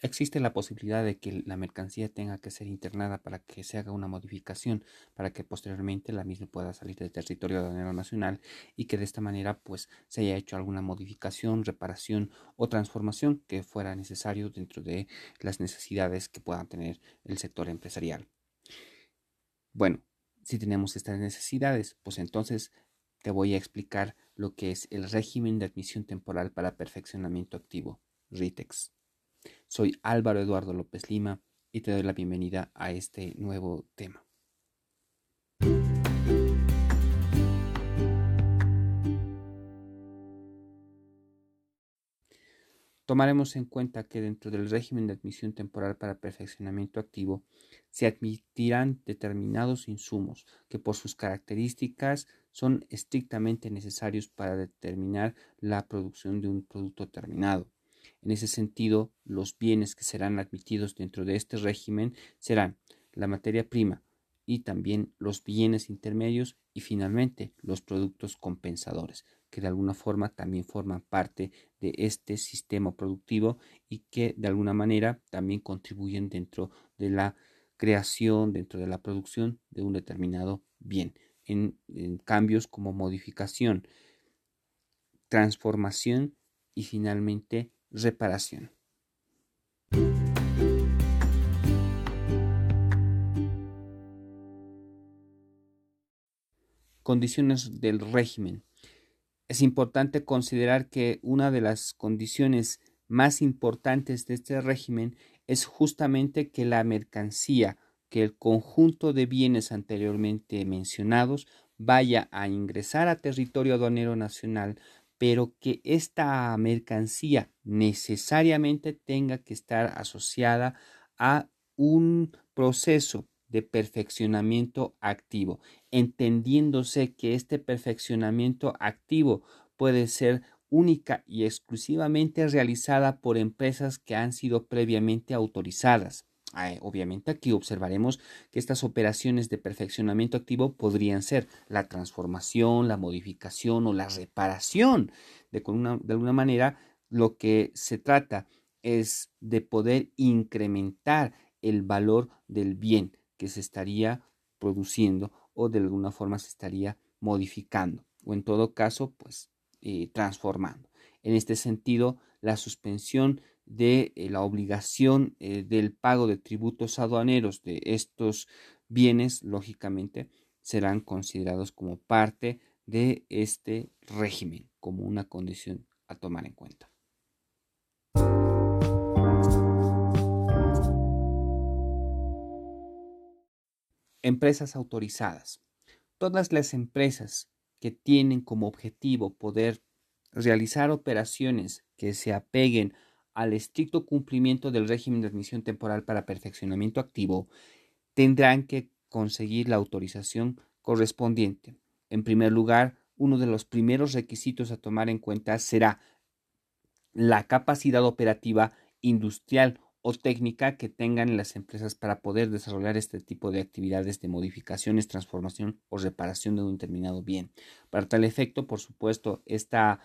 existe la posibilidad de que la mercancía tenga que ser internada para que se haga una modificación, para que posteriormente la misma pueda salir del territorio aduanero nacional y que de esta manera pues se haya hecho alguna modificación, reparación o transformación que fuera necesario dentro de las necesidades que puedan tener el sector empresarial. Bueno, si tenemos estas necesidades, pues entonces te voy a explicar lo que es el régimen de admisión temporal para perfeccionamiento activo, RITEX. Soy Álvaro Eduardo López Lima y te doy la bienvenida a este nuevo tema. Tomaremos en cuenta que dentro del régimen de admisión temporal para perfeccionamiento activo se admitirán determinados insumos que por sus características son estrictamente necesarios para determinar la producción de un producto terminado. En ese sentido, los bienes que serán admitidos dentro de este régimen serán la materia prima y también los bienes intermedios y finalmente los productos compensadores, que de alguna forma también forman parte de este sistema productivo y que de alguna manera también contribuyen dentro de la creación, dentro de la producción de un determinado bien, en, cambios como modificación, transformación y finalmente reparación. Condiciones del régimen. Es importante considerar que una de las condiciones más importantes de este régimen es justamente que la mercancía, que el conjunto de bienes anteriormente mencionados vaya a ingresar a territorio aduanero nacional pero que esta mercancía necesariamente tenga que estar asociada a un proceso de perfeccionamiento activo, entendiéndose que este perfeccionamiento activo puede ser única y exclusivamente realizada por empresas que han sido previamente autorizadas. Obviamente aquí observaremos que estas operaciones de perfeccionamiento activo podrían ser la transformación, la modificación o la reparación. De, de alguna manera, lo que se trata es de poder incrementar el valor del bien que se estaría produciendo o de alguna forma se estaría modificando o en todo caso pues eh, transformando. En este sentido, la suspensión de eh, la obligación eh, del pago de tributos aduaneros de estos bienes, lógicamente, serán considerados como parte de este régimen, como una condición a tomar en cuenta. Empresas autorizadas. Todas las empresas que tienen como objetivo poder realizar operaciones que se apeguen al estricto cumplimiento del régimen de admisión temporal para perfeccionamiento activo, tendrán que conseguir la autorización correspondiente. En primer lugar, uno de los primeros requisitos a tomar en cuenta será la capacidad operativa industrial o técnica que tengan las empresas para poder desarrollar este tipo de actividades de modificaciones, transformación o reparación de un determinado bien. Para tal efecto, por supuesto, esta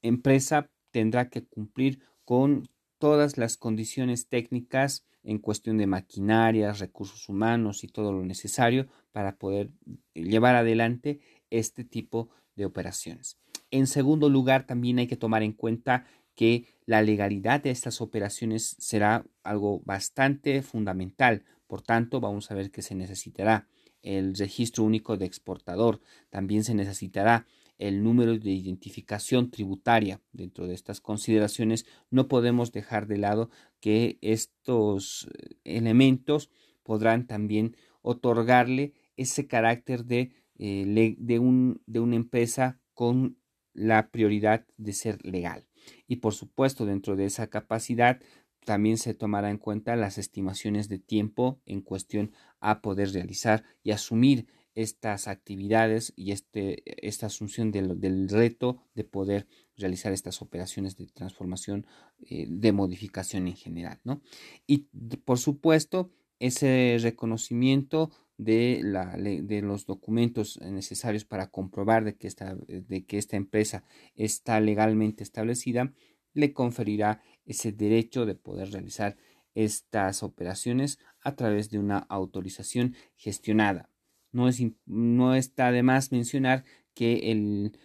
empresa tendrá que cumplir con todas las condiciones técnicas en cuestión de maquinarias, recursos humanos y todo lo necesario para poder llevar adelante este tipo de operaciones. En segundo lugar, también hay que tomar en cuenta que la legalidad de estas operaciones será algo bastante fundamental. Por tanto, vamos a ver que se necesitará el registro único de exportador. También se necesitará el número de identificación tributaria. Dentro de estas consideraciones no podemos dejar de lado que estos eh, elementos podrán también otorgarle ese carácter de, eh, de, un, de una empresa con la prioridad de ser legal. Y por supuesto, dentro de esa capacidad también se tomará en cuenta las estimaciones de tiempo en cuestión a poder realizar y asumir estas actividades y este, esta asunción del, del, reto de poder realizar estas operaciones de transformación, eh, de modificación en general. ¿no? Y por supuesto, ese reconocimiento de, la, de los documentos necesarios para comprobar de que, esta, de que esta empresa está legalmente establecida le conferirá ese derecho de poder realizar estas operaciones a través de una autorización gestionada. No, es, no está de más mencionar que el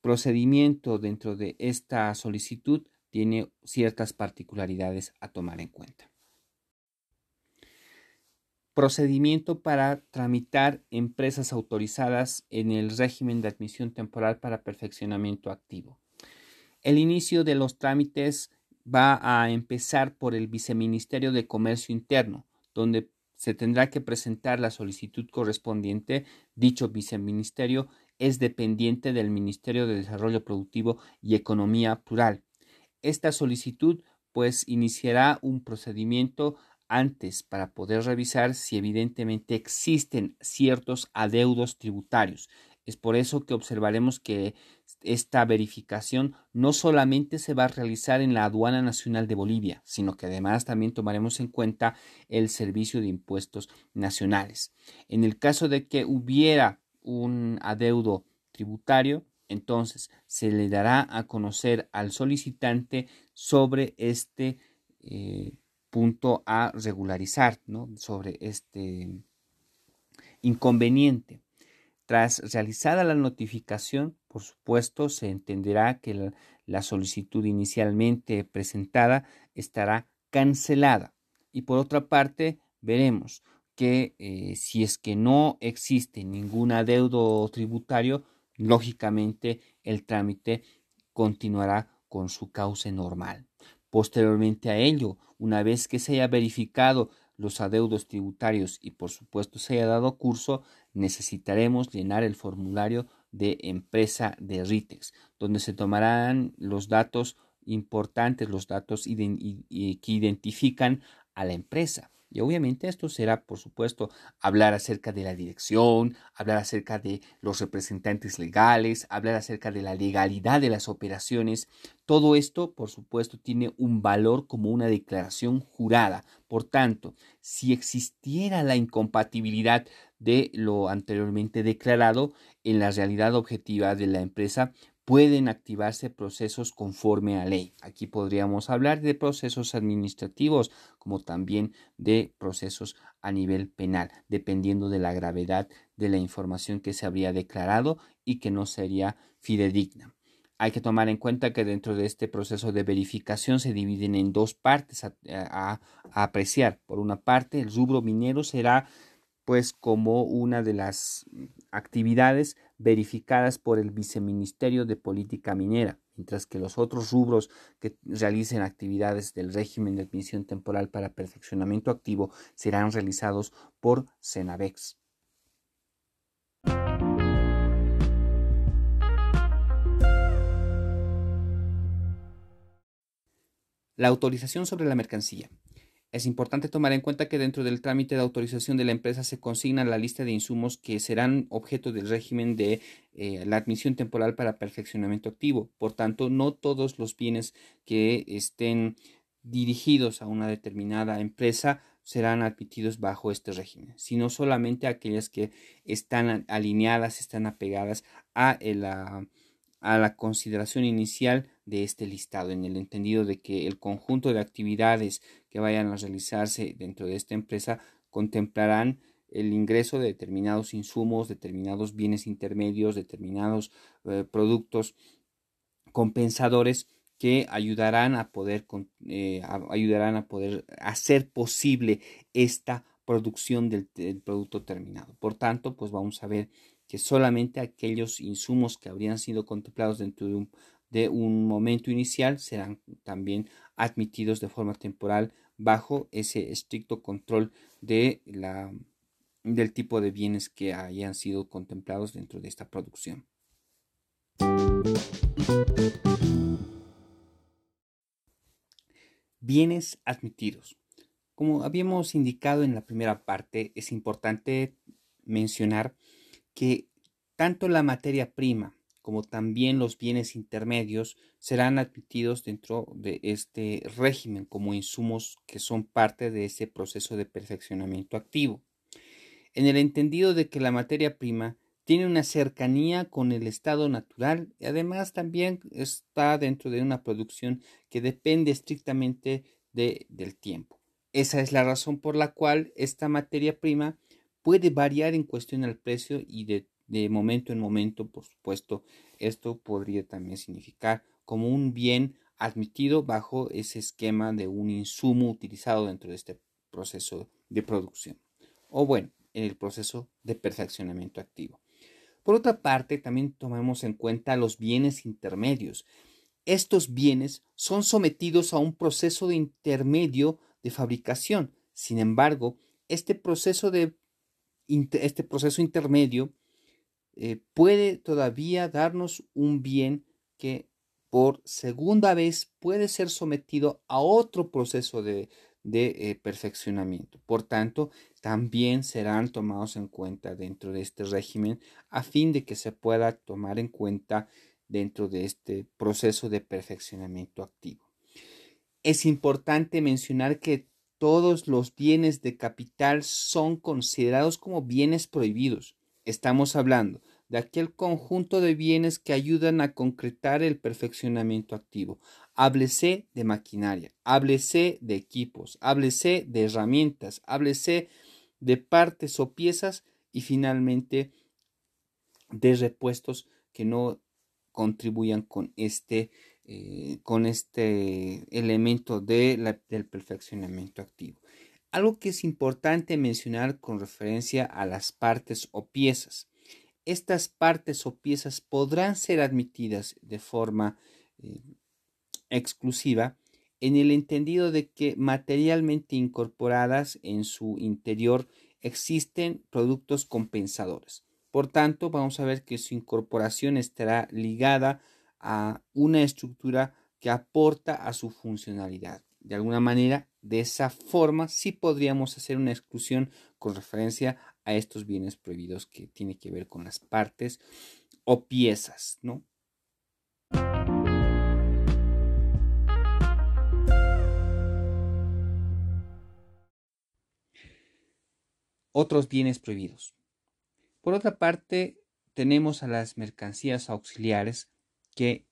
procedimiento dentro de esta solicitud tiene ciertas particularidades a tomar en cuenta. Procedimiento para tramitar empresas autorizadas en el régimen de admisión temporal para perfeccionamiento activo. El inicio de los trámites va a empezar por el Viceministerio de Comercio Interno, donde se tendrá que presentar la solicitud correspondiente. Dicho viceministerio es dependiente del Ministerio de Desarrollo Productivo y Economía Plural. Esta solicitud pues iniciará un procedimiento antes para poder revisar si evidentemente existen ciertos adeudos tributarios. Es por eso que observaremos que esta verificación no solamente se va a realizar en la Aduana Nacional de Bolivia, sino que además también tomaremos en cuenta el Servicio de Impuestos Nacionales. En el caso de que hubiera un adeudo tributario, entonces se le dará a conocer al solicitante sobre este eh, punto a regularizar, ¿no? sobre este inconveniente. Tras realizada la notificación, por supuesto, se entenderá que la, solicitud inicialmente presentada estará cancelada. Y por otra parte, veremos que eh, si es que no existe ningún adeudo tributario, lógicamente el trámite continuará con su cauce normal. Posteriormente a ello, una vez que se haya verificado los adeudos tributarios y por supuesto se haya dado curso, necesitaremos llenar el formulario de empresa de RITEX, donde se tomarán los datos importantes, los datos que identifican a la empresa. Y obviamente esto será, por supuesto, hablar acerca de la dirección, hablar acerca de los representantes legales, hablar acerca de la legalidad de las operaciones. Todo esto, por supuesto, tiene un valor como una declaración jurada. Por tanto, si existiera la incompatibilidad de lo anteriormente declarado en la realidad objetiva de la empresa, pueden activarse procesos conforme a ley. Aquí podríamos hablar de procesos administrativos como también de procesos a nivel penal, dependiendo de la gravedad de la información que se habría declarado y que no sería fidedigna. Hay que tomar en cuenta que dentro de este proceso de verificación se dividen en dos partes a, a apreciar. Por una parte, el rubro minero será pues como una de las actividades verificadas por el Viceministerio de Política Minera, mientras que los otros rubros que realicen actividades del régimen de admisión temporal para perfeccionamiento activo serán realizados por Cenavex. La autorización sobre la mercancía. Es importante tomar en cuenta que dentro del trámite de autorización de la empresa se consigna la lista de insumos que serán objeto del régimen de eh, la admisión temporal para perfeccionamiento activo. Por tanto, no todos los bienes que estén dirigidos a una determinada empresa serán admitidos bajo este régimen, sino solamente aquellas que están alineadas, están apegadas a la a la consideración inicial de este listado, en el entendido de que el conjunto de actividades que vayan a realizarse dentro de esta empresa contemplarán el ingreso de determinados insumos, determinados bienes intermedios, determinados eh, productos compensadores que ayudarán a poder eh, ayudarán a poder hacer posible esta producción del, del, producto terminado. Por tanto, pues vamos a ver que solamente aquellos insumos que habrían sido contemplados dentro de un, momento inicial serán también admitidos de forma temporal bajo ese estricto control de la, del tipo de bienes que hayan sido contemplados dentro de esta producción. Bienes admitidos. Como habíamos indicado en la primera parte, es importante mencionar que tanto la materia prima como también los bienes intermedios serán admitidos dentro de este régimen como insumos que son parte de ese proceso de perfeccionamiento activo. En el entendido de que la materia prima tiene una cercanía con el estado natural y además también está dentro de una producción que depende estrictamente del tiempo. Esa es la razón por la cual esta materia prima puede variar en cuestión al precio y de, momento en momento, por supuesto, esto podría también significar como un bien admitido bajo ese esquema de un insumo utilizado dentro de este proceso de producción o bueno, en el proceso de perfeccionamiento activo. Por otra parte, también tomemos en cuenta los bienes intermedios. Estos bienes son sometidos a un proceso de intermedio de fabricación. Sin embargo, este proceso, de, este proceso intermedio eh, puede todavía darnos un bien que por segunda vez puede ser sometido a otro proceso de, de eh, perfeccionamiento. Por tanto, también serán tomados en cuenta dentro de este régimen a fin de que se pueda tomar en cuenta dentro de este proceso de perfeccionamiento activo. Es importante mencionar que todos los bienes de capital son considerados como bienes prohibidos. Estamos hablando de aquel conjunto de bienes que ayudan a concretar el perfeccionamiento activo. Háblese de maquinaria, háblese de equipos, háblese de herramientas, háblese de partes o piezas y finalmente de repuestos que no contribuyan con este, eh, con este elemento de del perfeccionamiento activo. Algo que es importante mencionar con referencia a las partes o piezas estas partes o piezas podrán ser admitidas de forma eh, exclusiva en el entendido de que materialmente incorporadas en su interior existen productos compensadores. Por tanto, vamos a ver que su incorporación estará ligada una estructura que aporta a su funcionalidad. De alguna manera, de esa forma, sí podríamos hacer una exclusión con referencia a estos bienes prohibidos que tiene que ver con las partes o piezas, ¿no? Otros bienes prohibidos. Por otra parte, tenemos a las mercancías auxiliares que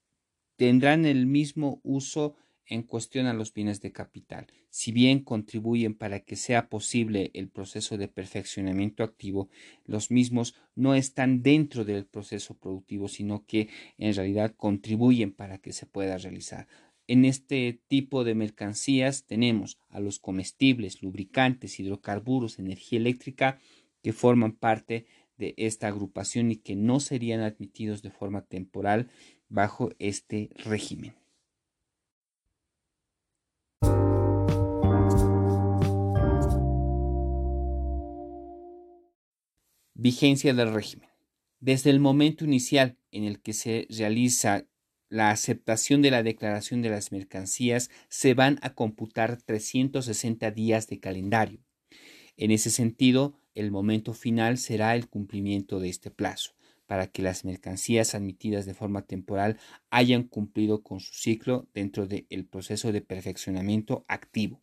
tendrán el mismo uso en cuestión a los bienes de capital. Si bien contribuyen para que sea posible el proceso de perfeccionamiento activo, los mismos no están dentro del proceso productivo, sino que en realidad contribuyen para que se pueda realizar. En este tipo de mercancías tenemos a los comestibles, lubricantes, hidrocarburos, energía eléctrica, que forman parte de esta agrupación y que no serían admitidos de forma temporal bajo este régimen. Vigencia del régimen. Desde el momento inicial en el que se realiza la aceptación de la declaración de las mercancías, se van a computar 360 días de calendario. En ese sentido, el momento final será el cumplimiento de este plazo, para que las mercancías admitidas de forma temporal hayan cumplido con su ciclo dentro del proceso de perfeccionamiento activo,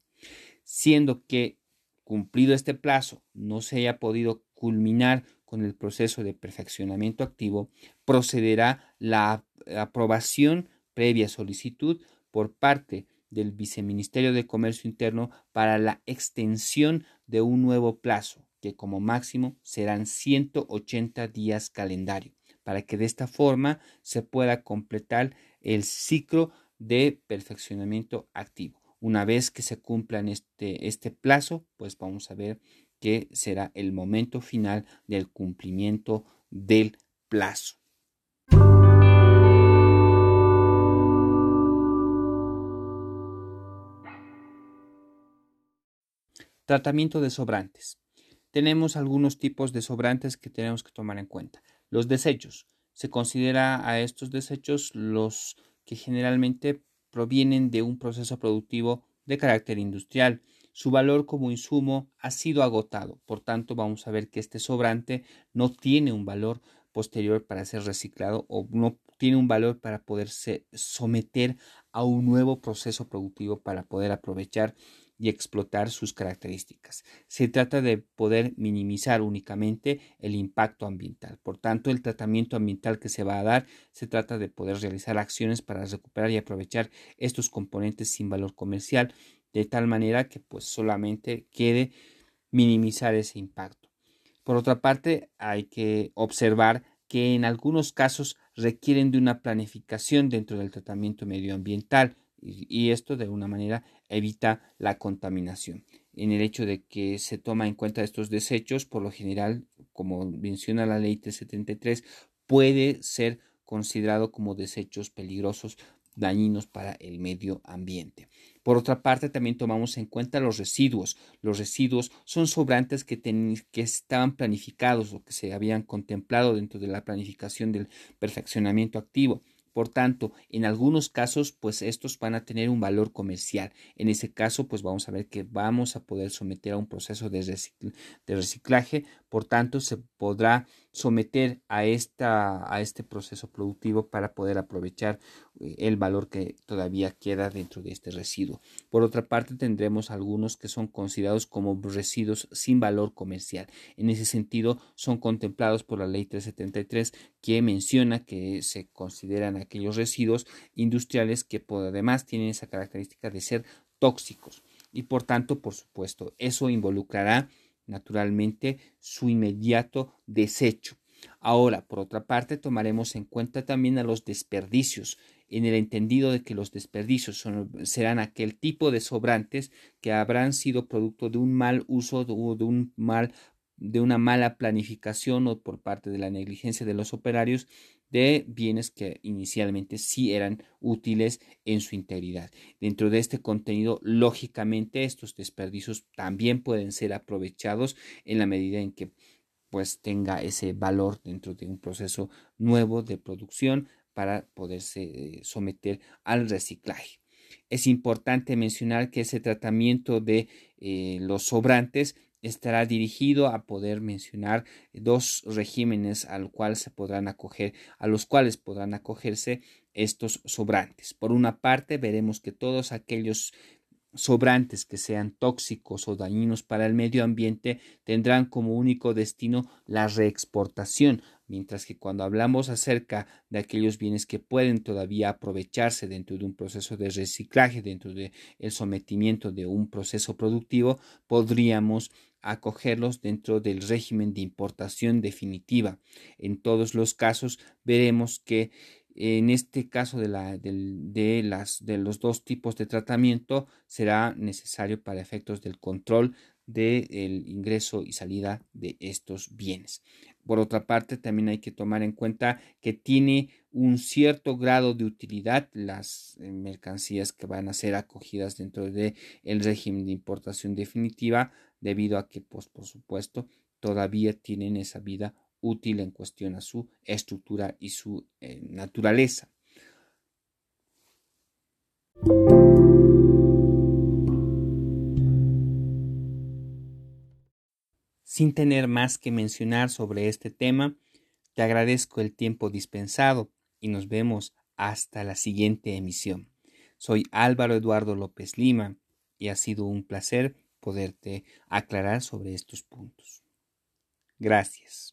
siendo que cumplido este plazo no se haya podido culminar con el proceso de perfeccionamiento activo, procederá la aprobación previa solicitud por parte del Viceministerio de Comercio Interno para la extensión de un nuevo plazo, que como máximo serán 180 días calendario, para que de esta forma se pueda completar el ciclo de perfeccionamiento activo. Una vez que se cumpla este, este plazo, pues vamos a ver que será el momento final del cumplimiento del plazo. Tratamiento de sobrantes. Tenemos algunos tipos de sobrantes que tenemos que tomar en cuenta. Los desechos. Se considera a estos desechos los que generalmente provienen de un proceso productivo de carácter industrial su valor como insumo ha sido agotado. Por tanto, vamos a ver que este sobrante no tiene un valor posterior para ser reciclado o no tiene un valor para poderse someter a un nuevo proceso productivo para poder aprovechar y explotar sus características. Se trata de poder minimizar únicamente el impacto ambiental. Por tanto, el tratamiento ambiental que se va a dar se trata de poder realizar acciones para recuperar y aprovechar estos componentes sin valor comercial de tal manera que pues solamente quede minimizar ese impacto. Por otra parte, hay que observar que en algunos casos requieren de una planificación dentro del tratamiento medioambiental y, esto de una manera evita la contaminación. En el hecho de que se toma en cuenta estos desechos, por lo general, como menciona la ley 373, puede ser considerado como desechos peligrosos dañinos para el medio ambiente. Por otra parte, también tomamos en cuenta los residuos. Los residuos son sobrantes que, que estaban planificados o que se habían contemplado dentro de la planificación del perfeccionamiento activo. Por tanto, en algunos casos, pues estos van a tener un valor comercial. En ese caso, pues vamos a ver que vamos a poder someter a un proceso de, de reciclaje. Por tanto, se podrá someter a, esta, a este proceso productivo para poder aprovechar eh, el valor que todavía queda dentro de este residuo. Por otra parte, tendremos algunos que son considerados como residuos sin valor comercial. En ese sentido, son contemplados por la ley 373 que menciona que se consideran aquellos residuos industriales que además tienen esa característica de ser tóxicos. Y por tanto, por supuesto, eso involucrará naturalmente su inmediato desecho. Ahora, por otra parte, tomaremos en cuenta también a los desperdicios, en el entendido de que los desperdicios serán aquel tipo de sobrantes que habrán sido producto de un mal uso o de un mal de una mala planificación o por parte de la negligencia de los operarios de bienes que inicialmente sí eran útiles en su integridad. Dentro de este contenido, lógicamente, estos desperdicios también pueden ser aprovechados en la medida en que pues tenga ese valor dentro de un proceso nuevo de producción para poderse eh, someter al reciclaje. Es importante mencionar que ese tratamiento de eh, los sobrantes estará dirigido a poder mencionar dos regímenes al cual se podrán acoger, a los cuales podrán acogerse estos sobrantes. Por una parte, veremos que todos aquellos sobrantes que sean tóxicos o dañinos para el medio ambiente tendrán como único destino la reexportación, mientras que cuando hablamos acerca de aquellos bienes que pueden todavía aprovecharse dentro de un proceso de reciclaje, dentro del el sometimiento de un proceso productivo, podríamos acogerlos dentro del régimen de importación definitiva. En todos los casos veremos que en este caso de, la, de, las, de los dos tipos de tratamiento será necesario para efectos del control del ingreso y salida de estos bienes. Por otra parte, también hay que tomar en cuenta que tiene un cierto grado de utilidad las eh, mercancías que van a ser acogidas dentro del el régimen de importación definitiva, debido a que, pues, por supuesto, todavía tienen esa vida útil en cuestión a su estructura y su eh, naturaleza. Sin tener más que mencionar sobre este tema, te agradezco el tiempo dispensado y nos vemos hasta la siguiente emisión. Soy Álvaro Eduardo López Lima y ha sido un placer poderte aclarar sobre estos puntos. Gracias.